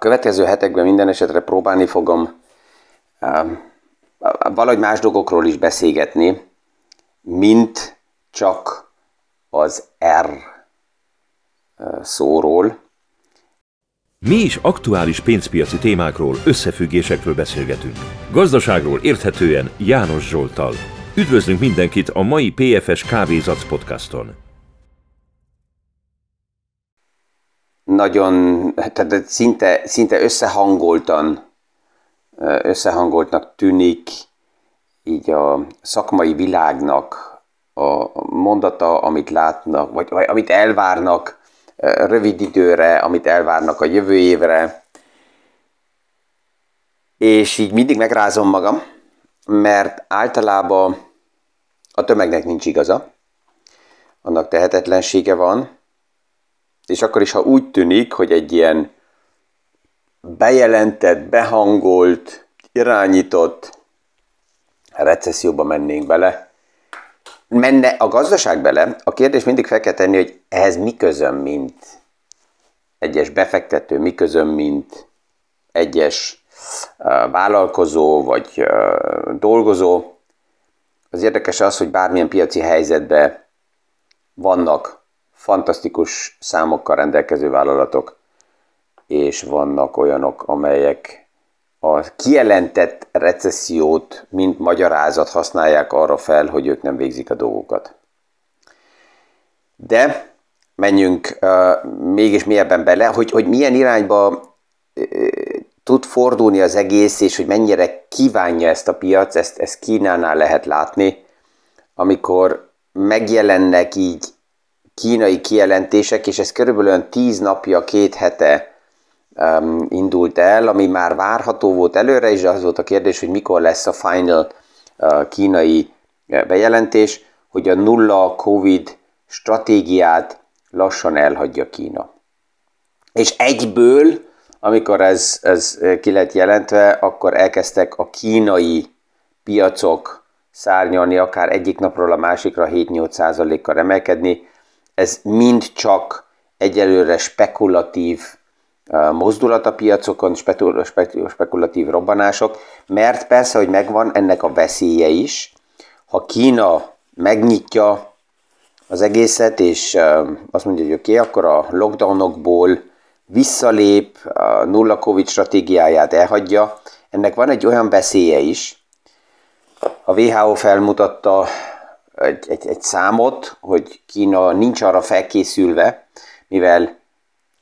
következő hetekben minden esetre próbálni fogom valahogy más dolgokról is beszélgetni, mint csak az R szóról. Mi is aktuális pénzpiaci témákról, összefüggésekről beszélgetünk. Gazdaságról érthetően János Zsoltal. Üdvözlünk mindenkit a mai PFS Kávézac podcaston. Nagyon, tehát szinte, szinte összehangoltan, összehangoltnak tűnik így a szakmai világnak a mondata, amit látnak, vagy, vagy amit elvárnak rövid időre, amit elvárnak a jövő évre, és így mindig megrázom magam, mert általában a tömegnek nincs igaza, annak tehetetlensége van, és akkor is, ha úgy tűnik, hogy egy ilyen bejelentett, behangolt, irányított recesszióba mennénk bele, menne a gazdaság bele, a kérdés mindig fel kell tenni, hogy ehhez mi mint egyes befektető, mi mint egyes vállalkozó vagy dolgozó. Az érdekes az, hogy bármilyen piaci helyzetben vannak fantasztikus számokkal rendelkező vállalatok, és vannak olyanok, amelyek a kijelentett recessziót, mint magyarázat használják arra fel, hogy ők nem végzik a dolgokat. De menjünk uh, mégis mélyebben bele, hogy, hogy milyen irányba uh, tud fordulni az egész, és hogy mennyire kívánja ezt a piac, ezt, ezt Kínánál lehet látni, amikor megjelennek így kínai kijelentések, és ez körülbelül 10 napja, két hete um, indult el, ami már várható volt előre, és az volt a kérdés, hogy mikor lesz a final uh, kínai uh, bejelentés, hogy a nulla COVID stratégiát lassan elhagyja Kína. És egyből, amikor ez, ez ki lett jelentve, akkor elkezdtek a kínai piacok szárnyalni, akár egyik napról a másikra 7-8 százalékkal emelkedni. Ez mind csak egyelőre spekulatív mozdulat a piacokon, spekulatív robbanások, mert persze, hogy megvan ennek a veszélye is, ha Kína megnyitja az egészet, és azt mondja, hogy oké, okay, akkor a lockdownokból visszalép, a nulla Covid stratégiáját elhagyja, ennek van egy olyan veszélye is. A WHO felmutatta egy, egy, egy számot, hogy Kína nincs arra felkészülve, mivel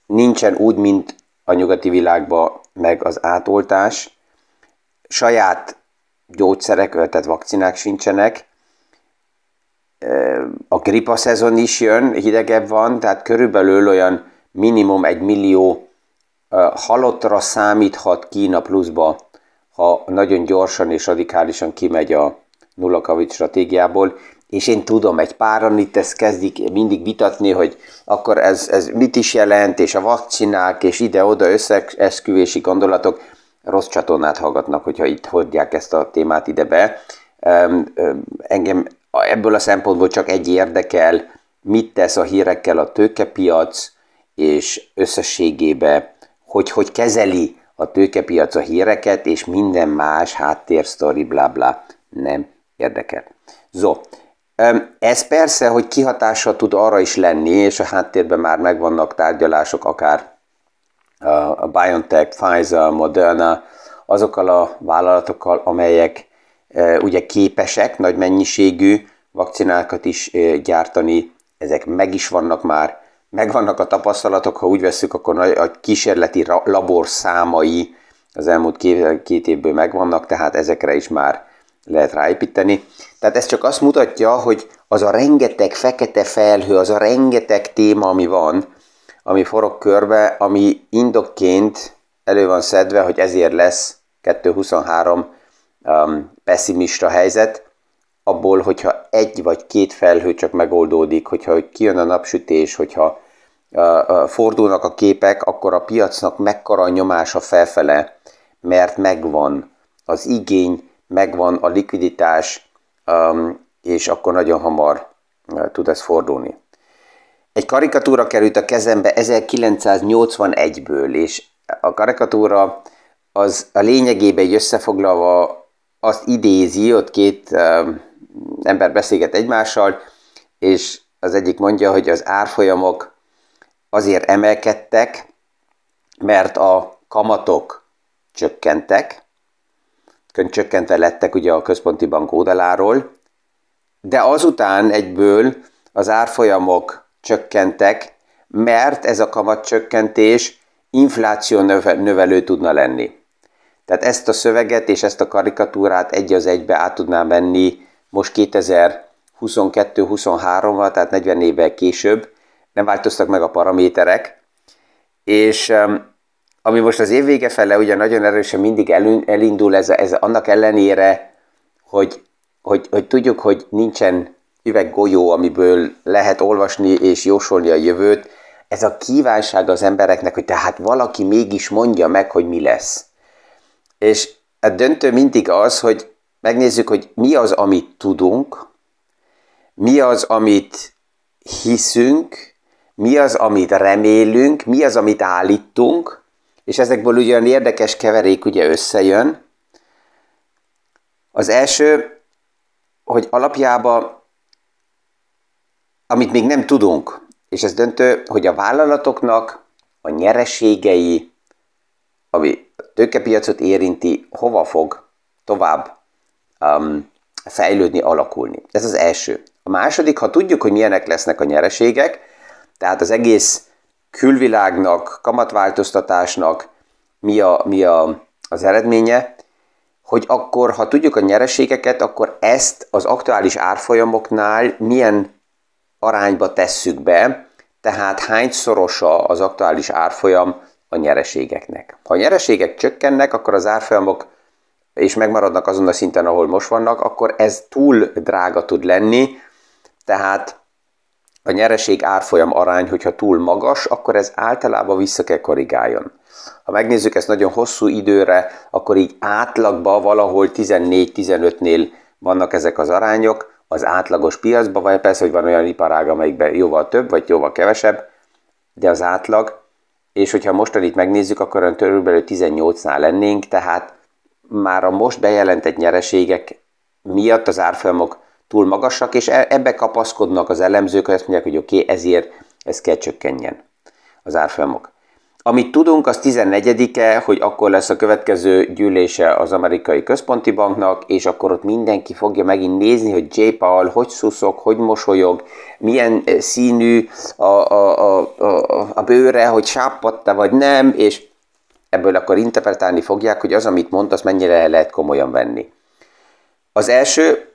nincsen úgy, mint a nyugati világban meg az átoltás, saját gyógyszerek, tehát vakcinák sincsenek, a gripa szezon is jön, hidegebb van, tehát körülbelül olyan minimum egy millió halottra számíthat Kína pluszba, ha nagyon gyorsan és radikálisan kimegy a nulla COVID stratégiából, és én tudom, egy páran itt ezt kezdik mindig vitatni, hogy akkor ez, ez mit is jelent, és a vakcinák, és ide-oda összeesküvési gondolatok, rossz csatornát hallgatnak, hogyha itt hordják ezt a témát ide be. Engem ebből a szempontból csak egy érdekel, mit tesz a hírekkel a tőkepiac, és összességébe, hogy hogy kezeli a tőkepiac a híreket, és minden más háttérsztori, bla bla nem érdekel. Zo, ez persze, hogy kihatással tud arra is lenni, és a háttérben már megvannak tárgyalások, akár a BioNTech, Pfizer, Moderna, azokkal a vállalatokkal, amelyek ugye képesek nagy mennyiségű vakcinákat is gyártani, ezek meg is vannak már, megvannak a tapasztalatok, ha úgy veszük, akkor a kísérleti labor számai az elmúlt két évből megvannak, tehát ezekre is már lehet ráépíteni. Tehát ez csak azt mutatja, hogy az a rengeteg fekete felhő, az a rengeteg téma, ami van, ami forog körbe, ami indokként elő van szedve, hogy ezért lesz 2023 um, pessimista helyzet, abból, hogyha egy vagy két felhő csak megoldódik, hogyha hogy kijön a napsütés, hogyha uh, uh, fordulnak a képek, akkor a piacnak mekkora a nyomása felfele, mert megvan az igény, megvan a likviditás, és akkor nagyon hamar tud ez fordulni. Egy karikatúra került a kezembe 1981-ből, és a karikatúra az a lényegében egy összefoglalva azt idézi, ott két ember beszélget egymással, és az egyik mondja, hogy az árfolyamok azért emelkedtek, mert a kamatok csökkentek, csökkentve lettek ugye a központi bank oldaláról, de azután egyből az árfolyamok csökkentek, mert ez a kamatcsökkentés infláció növelő tudna lenni. Tehát ezt a szöveget és ezt a karikatúrát egy az egybe át tudnám venni most 2022-23-ra, tehát 40 évvel később, nem változtak meg a paraméterek, és ami most az év vége fele ugye nagyon erősen mindig elindul, ez, ez annak ellenére, hogy, hogy, hogy tudjuk, hogy nincsen üveggolyó, amiből lehet olvasni és jósolni a jövőt, ez a kívánság az embereknek, hogy tehát valaki mégis mondja meg, hogy mi lesz. És a döntő mindig az, hogy megnézzük, hogy mi az, amit tudunk, mi az, amit hiszünk, mi az, amit remélünk, mi az, amit állítunk, és ezekből ugyan érdekes keverék ugye összejön. Az első, hogy alapjában, amit még nem tudunk, és ez döntő, hogy a vállalatoknak a nyereségei, ami a tőkepiacot érinti, hova fog tovább um, fejlődni, alakulni. Ez az első. A második, ha tudjuk, hogy milyenek lesznek a nyereségek, tehát az egész külvilágnak, kamatváltoztatásnak mi, a, mi a, az eredménye, hogy akkor, ha tudjuk a nyereségeket, akkor ezt az aktuális árfolyamoknál milyen arányba tesszük be, tehát hányszorosa az aktuális árfolyam a nyereségeknek. Ha a nyereségek csökkennek, akkor az árfolyamok és megmaradnak azon a szinten, ahol most vannak, akkor ez túl drága tud lenni, tehát a nyereség árfolyam arány, hogyha túl magas, akkor ez általában vissza kell korrigáljon. Ha megnézzük ezt nagyon hosszú időre, akkor így átlagban valahol 14-15-nél vannak ezek az arányok, az átlagos piacban, vagy persze, hogy van olyan iparág, amelyikben jóval több, vagy jóval kevesebb, de az átlag, és hogyha mostanit megnézzük, akkor olyan körülbelül 18-nál lennénk, tehát már a most bejelentett nyereségek miatt az árfolyamok túl magasak, és e- ebbe kapaszkodnak az elemzők, hogy azt mondják, hogy oké, okay, ezért ez kell csökkenjen az árfolyamok. Amit tudunk, az 14-e, hogy akkor lesz a következő gyűlése az amerikai központi banknak, és akkor ott mindenki fogja megint nézni, hogy J. Paul hogy szuszok, hogy mosolyog, milyen eh, színű a, a, a, a, a bőre, hogy sápadta vagy nem, és ebből akkor interpretálni fogják, hogy az, amit mond, az mennyire lehet komolyan venni. Az első,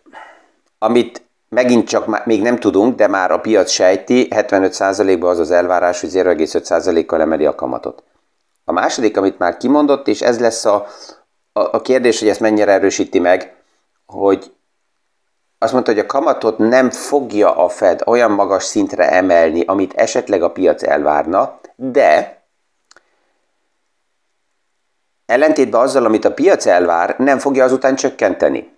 amit megint csak még nem tudunk, de már a piac sejti, 75%-ban az az elvárás, hogy 0,5%-kal emeli a kamatot. A második, amit már kimondott, és ez lesz a, a, a kérdés, hogy ezt mennyire erősíti meg, hogy azt mondta, hogy a kamatot nem fogja a Fed olyan magas szintre emelni, amit esetleg a piac elvárna, de ellentétben azzal, amit a piac elvár, nem fogja azután csökkenteni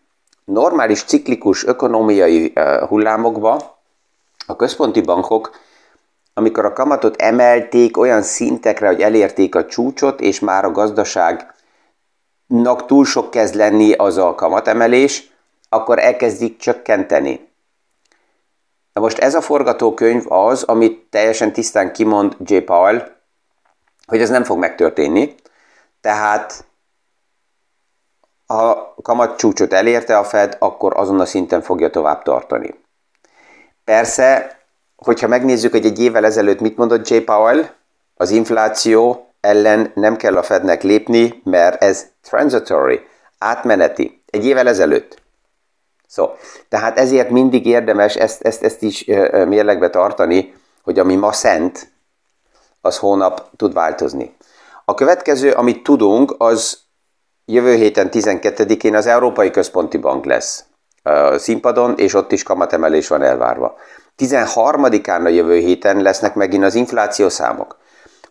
normális ciklikus ökonomiai hullámokban a központi bankok, amikor a kamatot emelték olyan szintekre, hogy elérték a csúcsot, és már a gazdaságnak túl sok kezd lenni az a kamatemelés, akkor elkezdik csökkenteni. Na most ez a forgatókönyv az, amit teljesen tisztán kimond J. Powell, hogy ez nem fog megtörténni. Tehát ha kamatcsúcsot elérte a Fed, akkor azon a szinten fogja tovább tartani. Persze, hogyha megnézzük, hogy egy évvel ezelőtt mit mondott J. Powell, az infláció ellen nem kell a Fednek lépni, mert ez transitory, átmeneti. Egy évvel ezelőtt. Szó. Tehát ezért mindig érdemes ezt, ezt, ezt is mérlegbe tartani, hogy ami ma szent, az hónap tud változni. A következő, amit tudunk, az Jövő héten 12-én az Európai Központi Bank lesz színpadon, és ott is kamatemelés van elvárva. 13-án a jövő héten lesznek megint az infláció számok.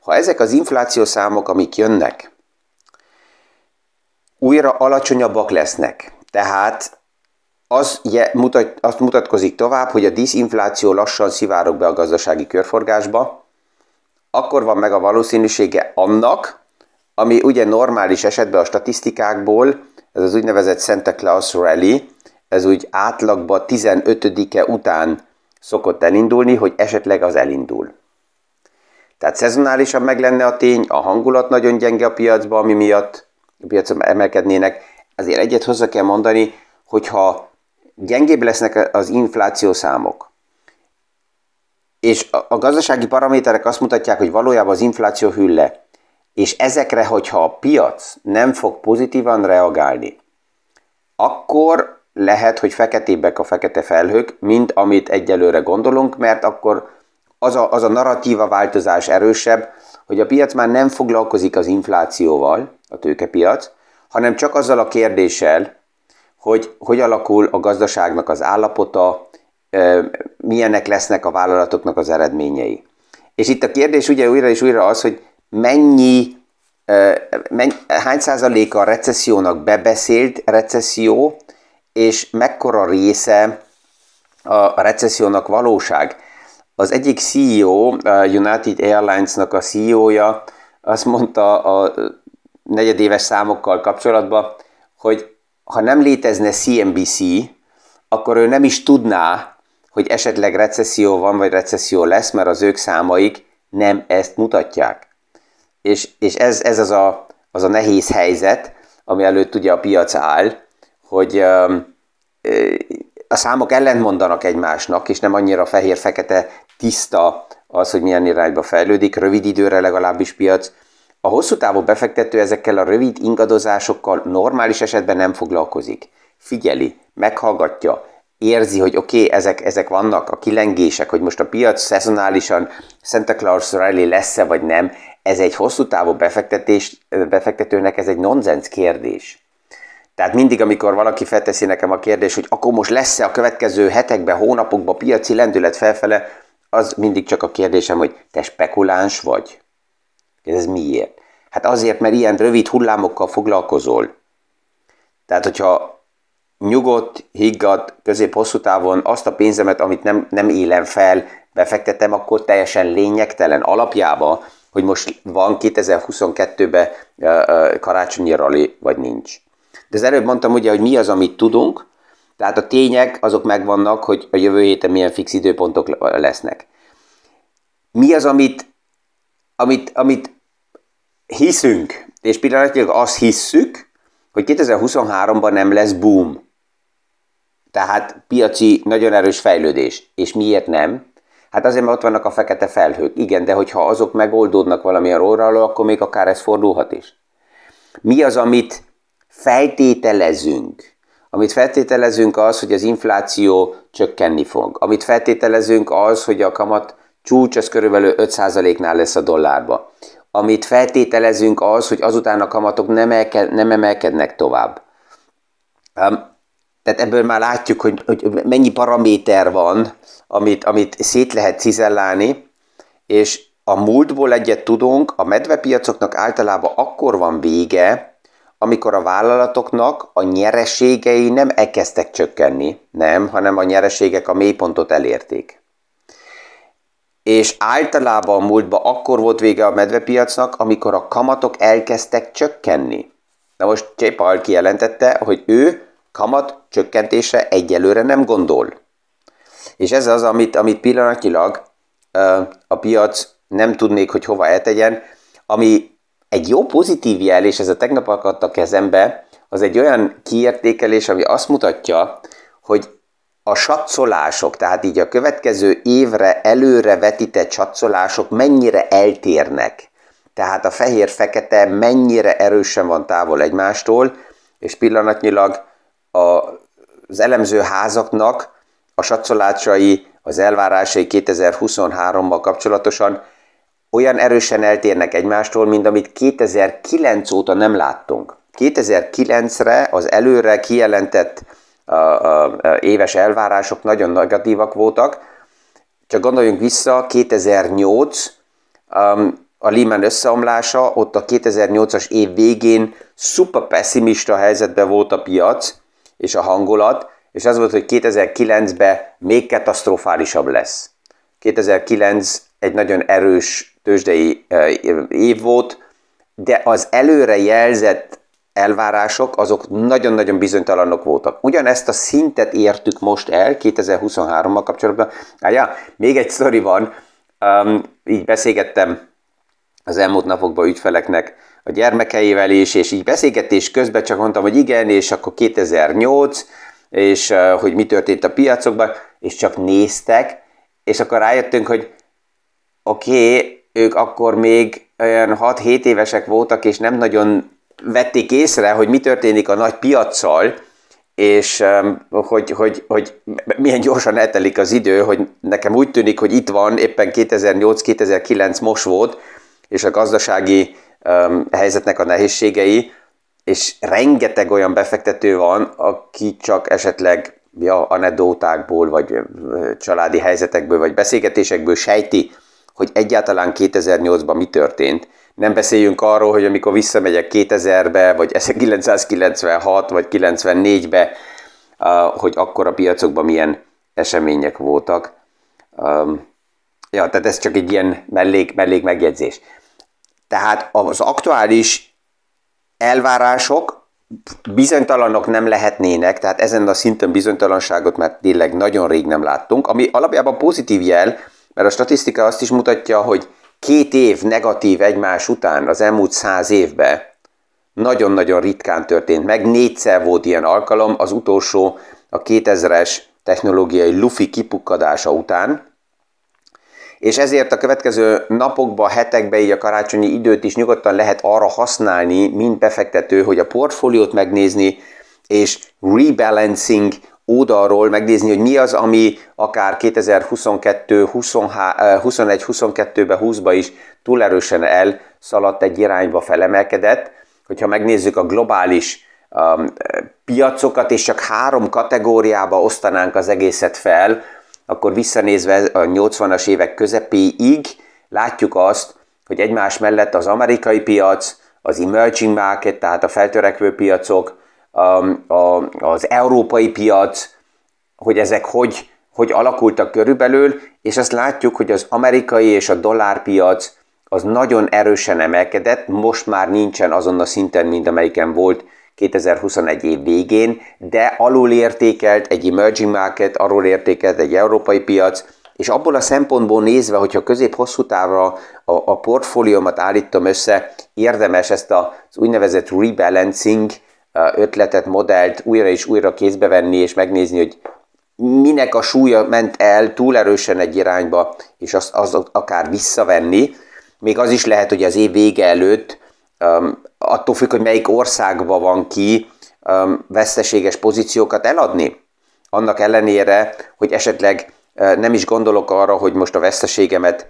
Ha ezek az infláció számok, amik jönnek, újra alacsonyabbak lesznek, tehát az mutat, azt mutatkozik tovább, hogy a diszinfláció lassan szivárog be a gazdasági körforgásba, akkor van meg a valószínűsége annak, ami ugye normális esetben a statisztikákból, ez az úgynevezett Santa Claus Rally, ez úgy átlagban 15-e után szokott elindulni, hogy esetleg az elindul. Tehát szezonálisan meg lenne a tény, a hangulat nagyon gyenge a piacban, ami miatt a piacon emelkednének. Azért egyet hozzá kell mondani, hogyha gyengébb lesznek az infláció számok, és a gazdasági paraméterek azt mutatják, hogy valójában az infláció hülle, és ezekre, hogyha a piac nem fog pozitívan reagálni, akkor lehet, hogy feketébbek a fekete felhők, mint amit egyelőre gondolunk, mert akkor az a, az a narratíva változás erősebb, hogy a piac már nem foglalkozik az inflációval, a tőkepiac, hanem csak azzal a kérdéssel, hogy hogy alakul a gazdaságnak az állapota, milyenek lesznek a vállalatoknak az eredményei. És itt a kérdés ugye újra és újra az, hogy mennyi, mennyi hány százaléka a recessziónak bebeszélt recesszió, és mekkora része a recessziónak valóság. Az egyik CEO, a United Airlines-nak a CEO-ja azt mondta a negyedéves számokkal kapcsolatban, hogy ha nem létezne CNBC, akkor ő nem is tudná, hogy esetleg recesszió van, vagy recesszió lesz, mert az ők számaik nem ezt mutatják. És, és ez, ez az, a, az a nehéz helyzet, ami előtt ugye a piac áll, hogy a számok ellentmondanak egymásnak, és nem annyira fehér-fekete tiszta az, hogy milyen irányba fejlődik, rövid időre legalábbis piac. A hosszú távú befektető ezekkel a rövid ingadozásokkal normális esetben nem foglalkozik. Figyeli, meghallgatja, érzi, hogy oké, okay, ezek, ezek vannak, a kilengések, hogy most a piac szezonálisan Santa Claus Rally lesz-e vagy nem, ez egy hosszú távú befektetés, befektetőnek ez egy nonsens kérdés. Tehát mindig, amikor valaki felteszi nekem a kérdést, hogy akkor most lesz-e a következő hetekben, hónapokban piaci lendület felfele, az mindig csak a kérdésem, hogy te spekuláns vagy? Ez miért? Hát azért, mert ilyen rövid hullámokkal foglalkozol. Tehát, hogyha nyugodt, higgadt, közép-hosszú távon azt a pénzemet, amit nem, nem élem fel, befektetem, akkor teljesen lényegtelen alapjába, hogy most van 2022-ben karácsonyi rali, vagy nincs. De az előbb mondtam ugye, hogy mi az, amit tudunk, tehát a tények azok megvannak, hogy a jövő héten milyen fix időpontok lesznek. Mi az, amit, amit, amit hiszünk, és pillanatilag azt hisszük, hogy 2023-ban nem lesz boom. Tehát piaci nagyon erős fejlődés. És miért nem? Hát azért, mert ott vannak a fekete felhők. Igen, de hogyha azok megoldódnak valamilyen óráról, akkor még akár ez fordulhat is. Mi az, amit feltételezünk? Amit feltételezünk az, hogy az infláció csökkenni fog. Amit feltételezünk az, hogy a kamat csúcs az körülbelül 5%-nál lesz a dollárba. Amit feltételezünk az, hogy azután a kamatok nem, elke, nem emelkednek tovább. Um, tehát ebből már látjuk, hogy, hogy mennyi paraméter van, amit, amit szét lehet cizellálni, és a múltból egyet tudunk, a medvepiacoknak általában akkor van vége, amikor a vállalatoknak a nyereségei nem elkezdtek csökkenni, nem, hanem a nyereségek a mélypontot elérték. És általában a múltban akkor volt vége a medvepiacnak, amikor a kamatok elkezdtek csökkenni. Na most J. kijelentette, hogy ő kamat csökkentésre egyelőre nem gondol. És ez az, amit, amit pillanatnyilag a piac nem tud még, hogy hova eltegyen, ami egy jó pozitív jel, és ez a tegnap akadt a kezembe, az egy olyan kiértékelés, ami azt mutatja, hogy a satszolások, tehát így a következő évre előre vetített satszolások mennyire eltérnek. Tehát a fehér-fekete mennyire erősen van távol egymástól, és pillanatnyilag az elemző házaknak a satszolásai, az elvárásai 2023-mal kapcsolatosan olyan erősen eltérnek egymástól, mint amit 2009 óta nem láttunk. 2009-re az előre kijelentett a, a, a éves elvárások nagyon negatívak voltak, csak gondoljunk vissza, 2008, um, a Lehman összeomlása, ott a 2008-as év végén szuper pessimista helyzetben volt a piac és a hangulat, és az volt, hogy 2009-ben még katasztrofálisabb lesz. 2009 egy nagyon erős tőzsdei év volt, de az előre jelzett elvárások azok nagyon-nagyon bizonytalanok voltak. Ugyanezt a szintet értük most el 2023-mal kapcsolatban. Ah, ja, még egy sztori van, um, így beszélgettem az elmúlt napokban ügyfeleknek a gyermekeivel is, és így beszélgetés közben csak mondtam, hogy igen, és akkor 2008, és hogy mi történt a piacokban, és csak néztek, és akkor rájöttünk, hogy oké, okay, ők akkor még olyan 6-7 évesek voltak, és nem nagyon vették észre, hogy mi történik a nagy piaccal, és hogy, hogy, hogy milyen gyorsan eltelik az idő, hogy nekem úgy tűnik, hogy itt van, éppen 2008-2009 most volt, és a gazdasági helyzetnek a nehézségei, és rengeteg olyan befektető van, aki csak esetleg ja, anedótákból, vagy családi helyzetekből, vagy beszélgetésekből sejti, hogy egyáltalán 2008-ban mi történt. Nem beszéljünk arról, hogy amikor visszamegyek 2000-be, vagy 1996, vagy 94-be, hogy akkor a piacokban milyen események voltak. Ja, tehát ez csak egy ilyen mellék, mellék megjegyzés. Tehát az aktuális elvárások bizonytalanok nem lehetnének, tehát ezen a szinten bizonytalanságot már tényleg nagyon rég nem láttunk, ami alapjában pozitív jel, mert a statisztika azt is mutatja, hogy két év negatív egymás után az elmúlt száz évben nagyon-nagyon ritkán történt meg. Négyszer volt ilyen alkalom, az utolsó a 2000-es technológiai lufi kipukkadása után, és ezért a következő napokban, hetekben, így a karácsonyi időt is nyugodtan lehet arra használni, mint befektető, hogy a portfóliót megnézni, és rebalancing oldalról megnézni, hogy mi az, ami akár 2022, 21, 22-ben, 20-ba is túl erősen elszaladt egy irányba felemelkedett. Hogyha megnézzük a globális um, piacokat, és csak három kategóriába osztanánk az egészet fel, akkor visszanézve a 80-as évek közepéig látjuk azt, hogy egymás mellett az amerikai piac, az emerging market, tehát a feltörekvő piacok, Um, az európai piac, hogy ezek hogy, hogy alakultak körülbelül, és azt látjuk, hogy az amerikai és a dollárpiac az nagyon erősen emelkedett, most már nincsen azon a szinten, mint amelyiken volt 2021 év végén, de alul értékelt egy emerging market, alul értékelt egy európai piac, és abból a szempontból nézve, hogyha közép-hosszú távra a, a portfóliómat állítom össze, érdemes ezt az úgynevezett rebalancing ötletet, modellt újra és újra kézbe venni, és megnézni, hogy minek a súlya ment el túl erősen egy irányba, és azt, azt akár visszavenni. Még az is lehet, hogy az év vége előtt, attól függ, hogy melyik országban van ki, veszteséges pozíciókat eladni. Annak ellenére, hogy esetleg nem is gondolok arra, hogy most a veszteségemet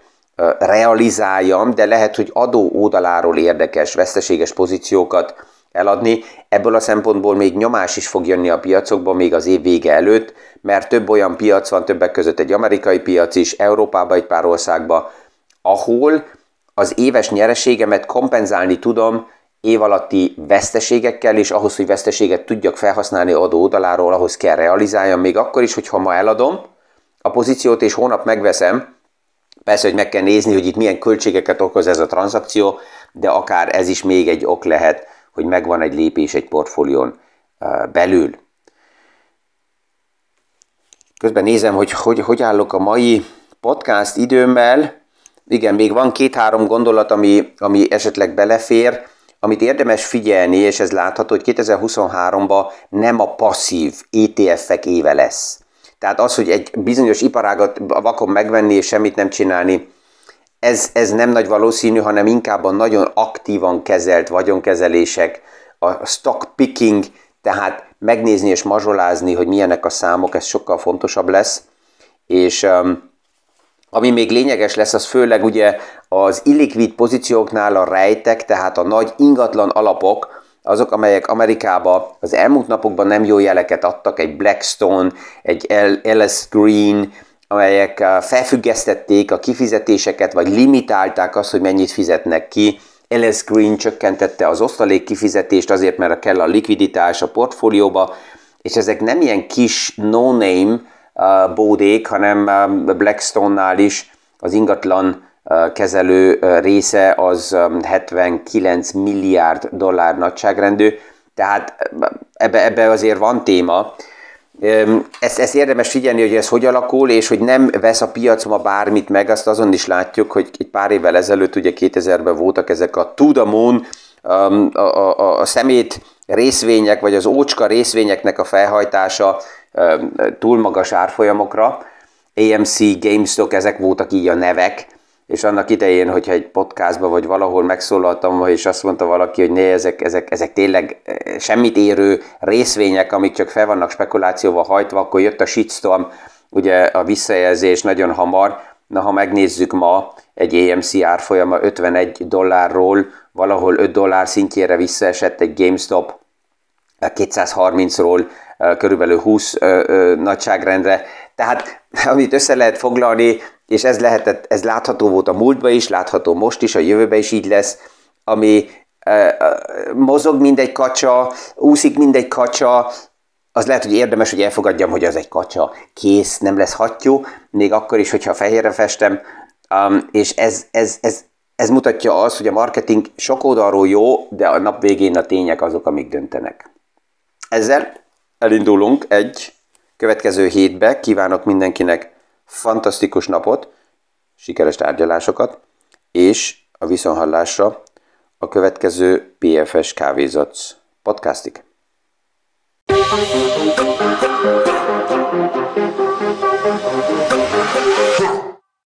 realizáljam, de lehet, hogy adó oldaláról érdekes veszteséges pozíciókat eladni. Ebből a szempontból még nyomás is fog jönni a piacokba még az év vége előtt, mert több olyan piac van, többek között egy amerikai piac is, Európában egy pár országban, ahol az éves nyereségemet kompenzálni tudom év alatti veszteségekkel, és ahhoz, hogy veszteséget tudjak felhasználni adó oldaláról, ahhoz kell realizáljam, még akkor is, hogyha ma eladom a pozíciót, és hónap megveszem, persze, hogy meg kell nézni, hogy itt milyen költségeket okoz ez a tranzakció, de akár ez is még egy ok lehet, hogy megvan egy lépés egy portfólión belül. Közben nézem, hogy hogy, hogy állok a mai podcast időmmel. Igen, még van két-három gondolat, ami, ami esetleg belefér, amit érdemes figyelni, és ez látható, hogy 2023-ban nem a passzív ETF-ek éve lesz. Tehát az, hogy egy bizonyos iparágat vakon megvenni és semmit nem csinálni, ez, ez nem nagy valószínű, hanem inkább a nagyon aktívan kezelt vagyonkezelések, a stock picking, tehát megnézni és mazsolázni, hogy milyenek a számok, ez sokkal fontosabb lesz. És um, ami még lényeges lesz, az főleg ugye az illikvid pozícióknál a rejtek, tehát a nagy ingatlan alapok, azok, amelyek Amerikába az elmúlt napokban nem jó jeleket adtak, egy Blackstone, egy LS Green, amelyek uh, felfüggesztették a kifizetéseket, vagy limitálták azt, hogy mennyit fizetnek ki. LS Green csökkentette az osztalék kifizetést azért, mert kell a likviditás a portfólióba, és ezek nem ilyen kis no-name bódék, hanem Blackstone-nál is az ingatlan kezelő része az 79 milliárd dollár nagyságrendű, tehát ebbe, ebbe azért van téma. Ezt, ezt érdemes figyelni, hogy ez hogy alakul, és hogy nem vesz a piac ma bármit meg, azt azon is látjuk, hogy egy pár évvel ezelőtt, ugye 2000-ben voltak ezek a to the moon, a, a, a szemét részvények, vagy az ócska részvényeknek a felhajtása túl magas árfolyamokra. AMC, GameStop, ezek voltak így a nevek, és annak idején, hogyha egy podcastban vagy valahol megszólaltam, és azt mondta valaki, hogy ne, ezek, ezek, ezek tényleg semmit érő részvények, amik csak fel vannak spekulációval hajtva, akkor jött a shitstorm, ugye a visszajelzés nagyon hamar. Na, ha megnézzük ma, egy AMC árfolyama 51 dollárról valahol 5 dollár szintjére visszaesett egy GameStop 230-ról eh, körülbelül 20 eh, nagyságrendre. Tehát amit össze lehet foglalni, és ez lehetett, ez látható volt a múltban is, látható most is, a jövőben is így lesz, ami mozog mindegy kacsa, úszik mindegy kacsa, az lehet, hogy érdemes, hogy elfogadjam, hogy az egy kacsa, kész, nem lesz hattyú, még akkor is, hogyha fehérre festem, um, és ez, ez, ez, ez mutatja azt, hogy a marketing sok oldalról jó, de a nap végén a tények azok, amik döntenek. Ezzel elindulunk egy következő hétbe, kívánok mindenkinek fantasztikus napot, sikeres tárgyalásokat, és a viszonhallásra a következő PFS Kávézatsz podcastig. Thank you.